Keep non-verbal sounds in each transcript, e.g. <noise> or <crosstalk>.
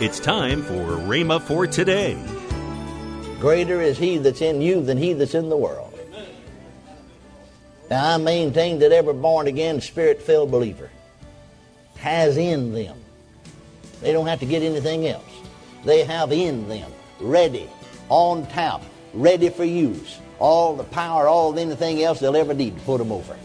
It's time for Rhema for today. Greater is he that's in you than he that's in the world. Now, I maintain that every born again, spirit filled believer has in them. They don't have to get anything else. They have in them, ready, on tap, ready for use, all the power, all anything else they'll ever need to put them over.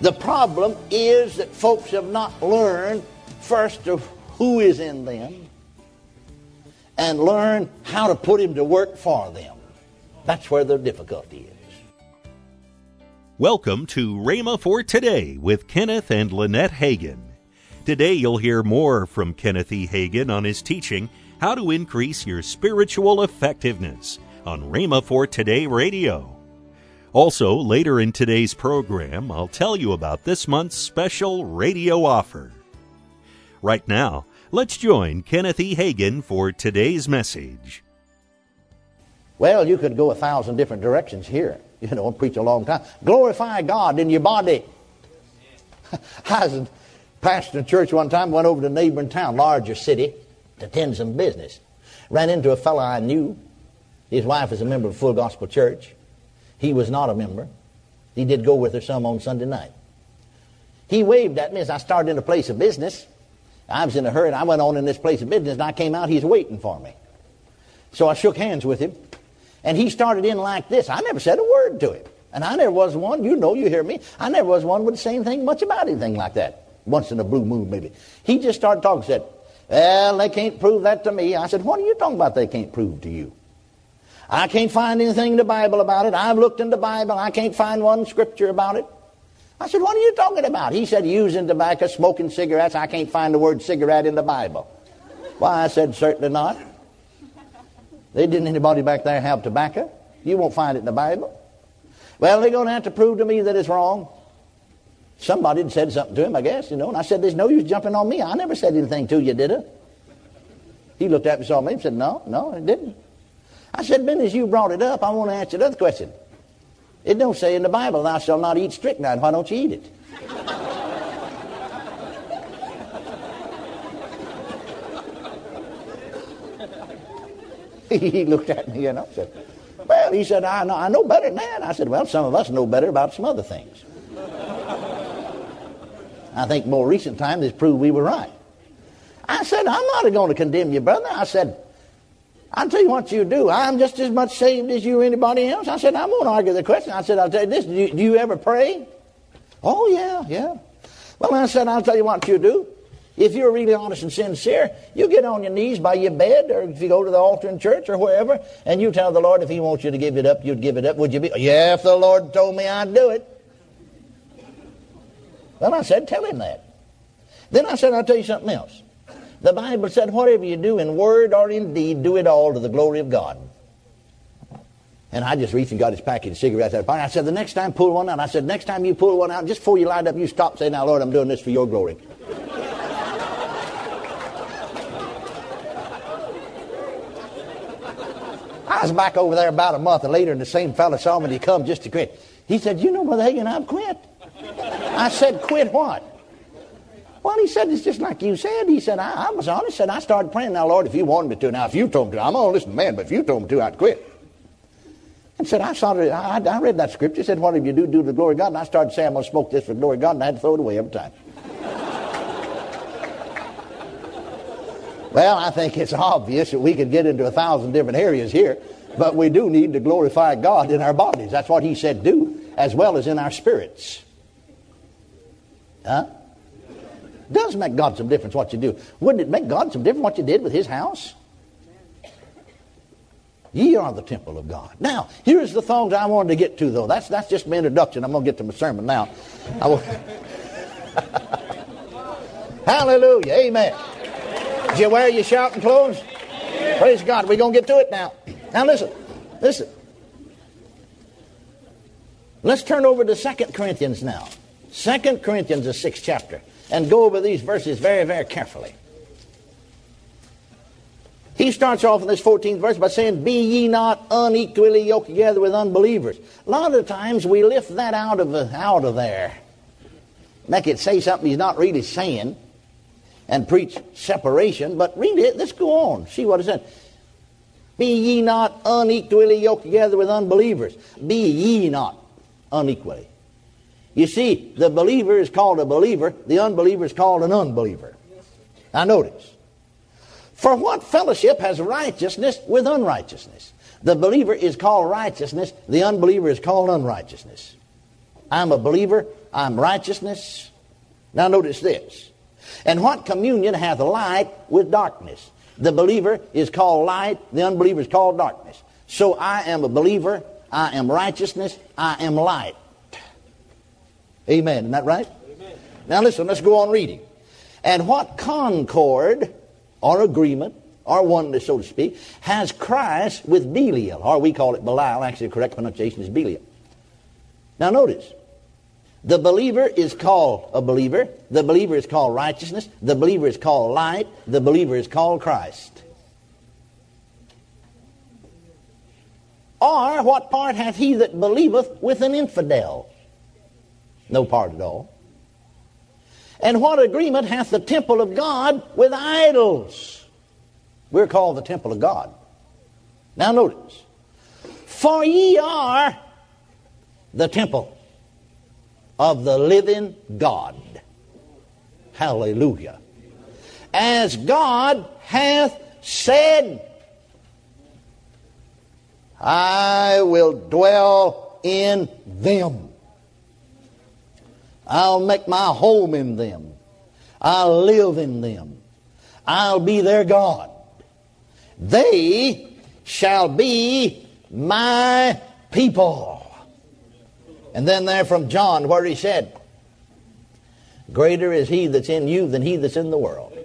The problem is that folks have not learned first of who is in them and learn how to put him to work for them. That's where the difficulty is. Welcome to Rhema for Today with Kenneth and Lynette Hagin. Today you'll hear more from Kenneth E. Hagin on his teaching, How to Increase Your Spiritual Effectiveness, on Rhema for Today Radio. Also, later in today's program, I'll tell you about this month's special radio offer. Right now, Let's join Kenneth E. Hagin for today's message. Well, you could go a thousand different directions here, <laughs> you know, and preach a long time. Glorify God in your body. <laughs> I was pastoring a church one time, went over to a neighboring town, larger city, to attend some business. Ran into a fellow I knew. His wife is a member of Full Gospel Church. He was not a member. He did go with her some on Sunday night. He waved at me as I started in a place of business. I was in a hurry and I went on in this place of business and I came out, he's waiting for me. So I shook hands with him and he started in like this. I never said a word to him. And I never was one, you know, you hear me, I never was one would say anything much about anything like that. Once in a blue moon, maybe. He just started talking, said, Well, they can't prove that to me. I said, What are you talking about they can't prove to you? I can't find anything in the Bible about it. I've looked in the Bible. I can't find one scripture about it. I said, What are you talking about? He said, Using tobacco, smoking cigarettes. I can't find the word cigarette in the Bible. Why, I said, Certainly not. They didn't anybody back there have tobacco. You won't find it in the Bible. Well, they're going to have to prove to me that it's wrong. Somebody said something to him, I guess, you know. And I said, There's no use jumping on me. I never said anything to you, did I? He looked at me, saw me, and said, No, no, it didn't. I said, Ben, as you brought it up, I want to ask you another question. It don't say in the Bible, thou shalt not eat strychnine. Why don't you eat it? <laughs> he looked at me, you know, said, well, he said, I know, I know better than that. I said, well, some of us know better about some other things. I think more recent times has proved we were right. I said, I'm not going to condemn you, brother. I said, I'll tell you what you do. I'm just as much saved as you or anybody else. I said, I won't argue the question. I said, I'll tell you this. Do you, do you ever pray? Oh, yeah, yeah. Well, I said, I'll tell you what you do. If you're really honest and sincere, you get on your knees by your bed, or if you go to the altar in church or wherever, and you tell the Lord if He wants you to give it up, you'd give it up. Would you be? Yeah, if the Lord told me I'd do it. Well, I said, tell Him that. Then I said, I'll tell you something else. The Bible said, whatever you do in word or in deed, do it all to the glory of God. And I just reached and got his package of cigarettes out of. I said, the next time, pull one out. I said, next time you pull one out, just before you light up, you stop, say, now, Lord, I'm doing this for your glory. I was back over there about a month later, and the same fellow saw me, and he come just to quit. He said, you know, Brother Hagin, I've quit. I said, quit what? Well, he said, it's just like you said. He said, I, I was honest. He said, I started praying. Now, Lord, if you wanted me to, now, if you told me to, I'm listen to man, but if you told me to, I'd quit. And said, I saw I, I read that scripture. Said, whatever you do, do to the glory of God. And I started saying, I'm going to smoke this for the glory of God, and I had to throw it away every time. well, I think it's obvious that we could get into a thousand different areas here, but we do need to glorify God in our bodies. That's what he said do, as well as in our spirits. Huh? Does make God some difference what you do. Wouldn't it make God some difference what you did with his house? Ye are the temple of God. Now, here's the thongs I wanted to get to, though. That's, that's just my introduction. I'm going to get to my sermon now. <laughs> Hallelujah. Amen. Did you wear your shouting clothes? Praise God. We're going to get to it now. Now, listen. Listen. Let's turn over to Second Corinthians now. Second Corinthians, the sixth chapter and go over these verses very, very carefully. He starts off in this 14th verse by saying, Be ye not unequally yoked together with unbelievers. A lot of times we lift that out of, out of there, make it say something he's not really saying, and preach separation, but read it. Let's go on. See what it said. Be ye not unequally yoked together with unbelievers. Be ye not unequally. You see, the believer is called a believer, the unbeliever is called an unbeliever. Now notice. For what fellowship has righteousness with unrighteousness? The believer is called righteousness, the unbeliever is called unrighteousness. I'm a believer, I'm righteousness. Now notice this. And what communion hath light with darkness? The believer is called light, the unbeliever is called darkness. So I am a believer, I am righteousness, I am light. Amen. Isn't that right? Amen. Now listen, let's go on reading. And what concord or agreement or oneness, so to speak, has Christ with Belial, or we call it Belial. Actually, the correct pronunciation is Belial. Now notice, the believer is called a believer. The believer is called righteousness. The believer is called light. The believer is called Christ. Or what part hath he that believeth with an infidel? No part at all. And what agreement hath the temple of God with idols? We're called the temple of God. Now notice. For ye are the temple of the living God. Hallelujah. As God hath said, I will dwell in them. I'll make my home in them. I'll live in them. I'll be their God. They shall be my people. And then there from John, where he said, Greater is he that's in you than he that's in the world.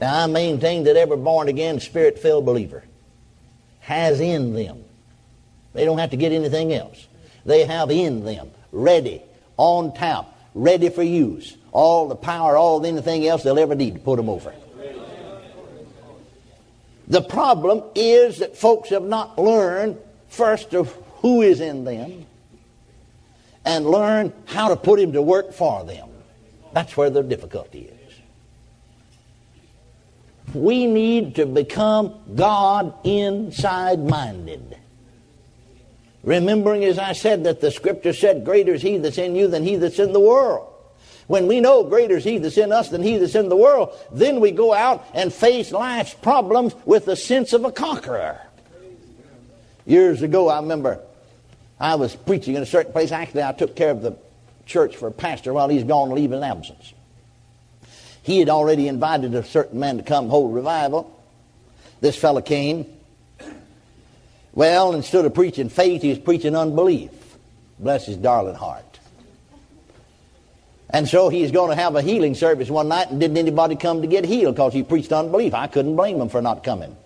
Now, I maintain that every born again, spirit filled believer has in them. They don't have to get anything else. They have in them, ready, on tap, ready for use, all the power, all the anything else they'll ever need to put them over. The problem is that folks have not learned first of who is in them and learn how to put him to work for them. That's where the difficulty is. We need to become God inside minded. Remembering, as I said, that the scripture said, Greater is he that's in you than he that's in the world. When we know greater is he that's in us than he that's in the world, then we go out and face life's problems with the sense of a conqueror. Years ago, I remember I was preaching in a certain place. Actually, I took care of the church for a pastor while he's gone leave in absence. He had already invited a certain man to come hold revival. This fellow came. Well, instead of preaching faith, he was preaching unbelief. Bless his darling heart. And so he's going to have a healing service one night, and didn't anybody come to get healed because he preached unbelief? I couldn't blame him for not coming.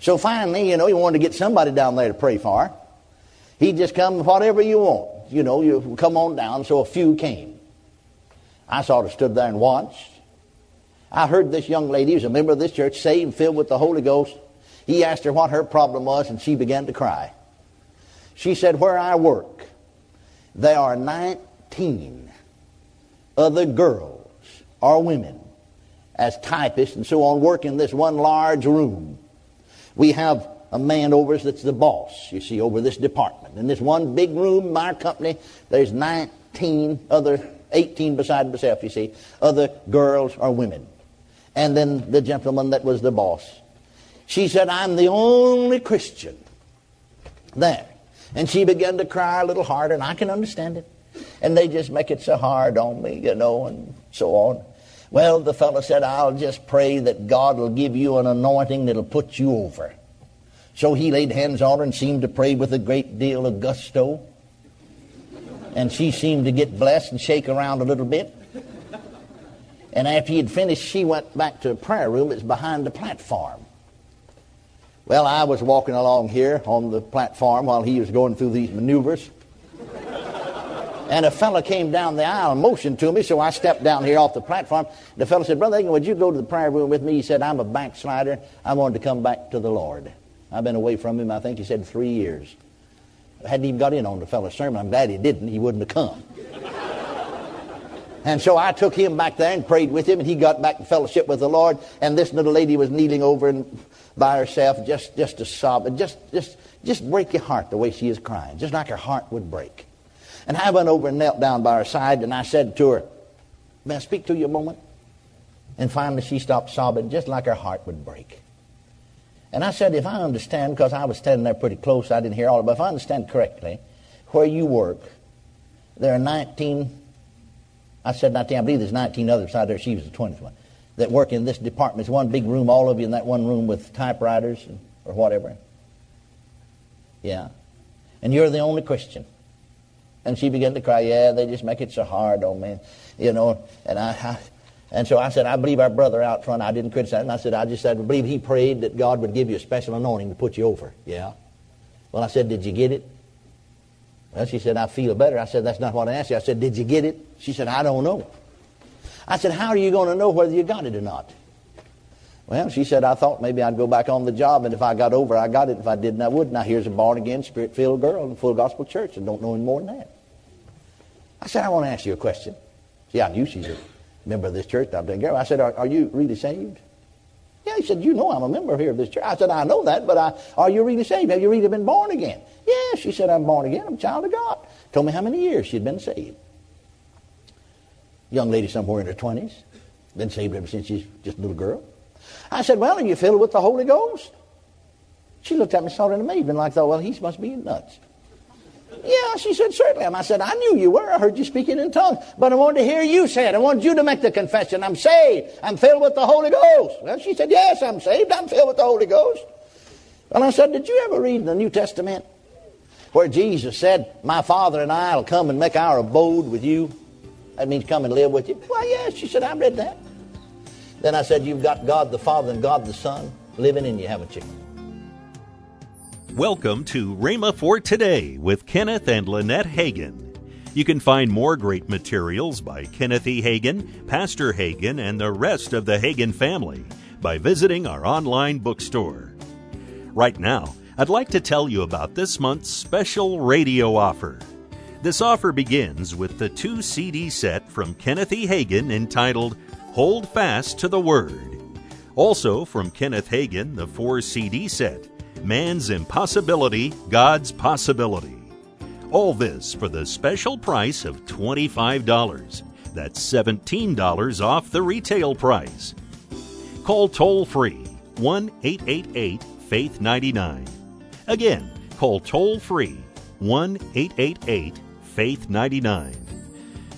So finally, you know, he wanted to get somebody down there to pray for. He'd just come whatever you want. You know, you come on down. So a few came. I sort of stood there and watched. I heard this young lady, who's a member of this church, saved, filled with the Holy Ghost. He asked her what her problem was, and she began to cry. She said, Where I work, there are 19 other girls or women as typists and so on work in this one large room. We have a man over us that's the boss, you see, over this department. In this one big room, my company, there's 19 other, 18 beside myself, you see, other girls or women. And then the gentleman that was the boss. She said, I'm the only Christian there. And she began to cry a little harder, and I can understand it. And they just make it so hard on me, you know, and so on. Well, the fellow said, I'll just pray that God will give you an anointing that'll put you over. So he laid hands on her and seemed to pray with a great deal of gusto. And she seemed to get blessed and shake around a little bit. And after he had finished, she went back to a prayer room. It's behind the platform. Well, I was walking along here on the platform while he was going through these maneuvers. And a fellow came down the aisle and motioned to me, so I stepped down here off the platform. The fellow said, Brother Hagin, would you go to the prayer room with me? He said, I'm a backslider. I wanted to come back to the Lord. I've been away from him, I think he said, three years. I hadn't even got in on the fellow's sermon. I'm glad he didn't. He wouldn't have come. And so I took him back there and prayed with him, and he got back in fellowship with the Lord. And this little lady was kneeling over and by herself, just just to sob, and just just just break your heart the way she is crying, just like her heart would break. And I went over and knelt down by her side, and I said to her, "May I speak to you a moment?" And finally, she stopped sobbing, just like her heart would break. And I said, if I understand, because I was standing there pretty close, I didn't hear all of it, but if I understand correctly, where you work, there are 19, I said 19, I believe there's 19 others out there, she was the 20th one, that work in this department. It's one big room, all of you in that one room with typewriters or whatever. Yeah. And you're the only Christian. And she began to cry, yeah, they just make it so hard oh, on me. You know, and I, I and so I said, I believe our brother out front, I didn't criticize him. I said, I just said, I believe he prayed that God would give you a special anointing to put you over. Yeah. Well, I said, did you get it? Well, she said, I feel better. I said, that's not what I asked you. I said, did you get it? She said, I don't know. I said, how are you going to know whether you got it or not? Well, she said, I thought maybe I'd go back on the job, and if I got over, I got it. If I didn't, I wouldn't. Now, here's a born again, spirit filled girl in full gospel church and don't know any more than that. I said, I want to ask you a question. See, I knew she's a member of this church. I've been girl. I said, are, are you really saved? Yeah, he said, you know I'm a member here of this church. I said, I know that, but I, are you really saved? Have you really been born again? Yeah, she said, I'm born again. I'm a child of God. Told me how many years she'd been saved. Young lady somewhere in her 20s. Been saved ever since she's just a little girl. I said, well, are you filled with the Holy Ghost? She looked at me sort of amazed and like thought, well, he must be nuts. Yeah, she said, certainly I said, I knew you were. I heard you speaking in tongues. But I wanted to hear you say it. I wanted you to make the confession. I'm saved. I'm filled with the Holy Ghost. Well, she said, yes, I'm saved. I'm filled with the Holy Ghost. Well, I said, did you ever read the New Testament where Jesus said, my Father and I will come and make our abode with you? That means come and live with you. Well, yes, she said, I read that. Then I said, you've got God the Father and God the Son living in you, haven't you? Welcome to Rhema for Today with Kenneth and Lynette Hagin. You can find more great materials by Kenneth E. Hagin, Pastor Hagin, and the rest of the Hagin family by visiting our online bookstore. Right now, I'd like to tell you about this month's special radio offer. This offer begins with the two CD set from Kenneth E. Hagin entitled Hold Fast to the Word. Also from Kenneth Hagin, the four CD set Man's Impossibility, God's Possibility. All this for the special price of $25. That's $17 off the retail price. Call toll free 1 888 Faith 99. Again, call toll free 1 888 Faith 99.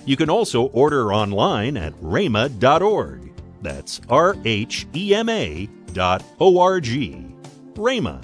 You can also order online at rhema.org. That's R H E M A dot O R G. Rhema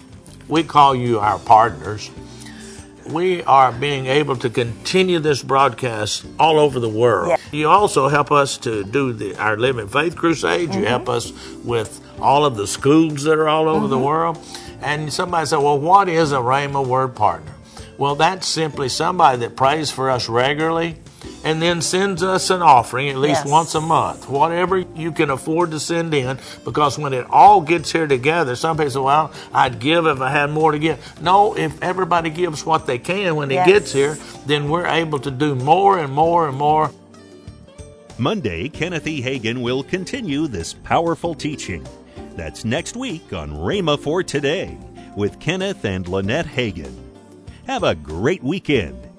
we call you our partners. We are being able to continue this broadcast all over the world. Yeah. You also help us to do the, our Living Faith Crusade. Mm-hmm. You help us with all of the schools that are all over mm-hmm. the world. And somebody said, well, what is a Rhema Word Partner? Well, that's simply somebody that prays for us regularly and then sends us an offering at least yes. once a month, whatever you can afford to send in, because when it all gets here together, some people say, well, I'd give if I had more to give. No, if everybody gives what they can when yes. it gets here, then we're able to do more and more and more. Monday, Kenneth E. Hagin will continue this powerful teaching. That's next week on Rhema for Today with Kenneth and Lynette Hagin. Have a great weekend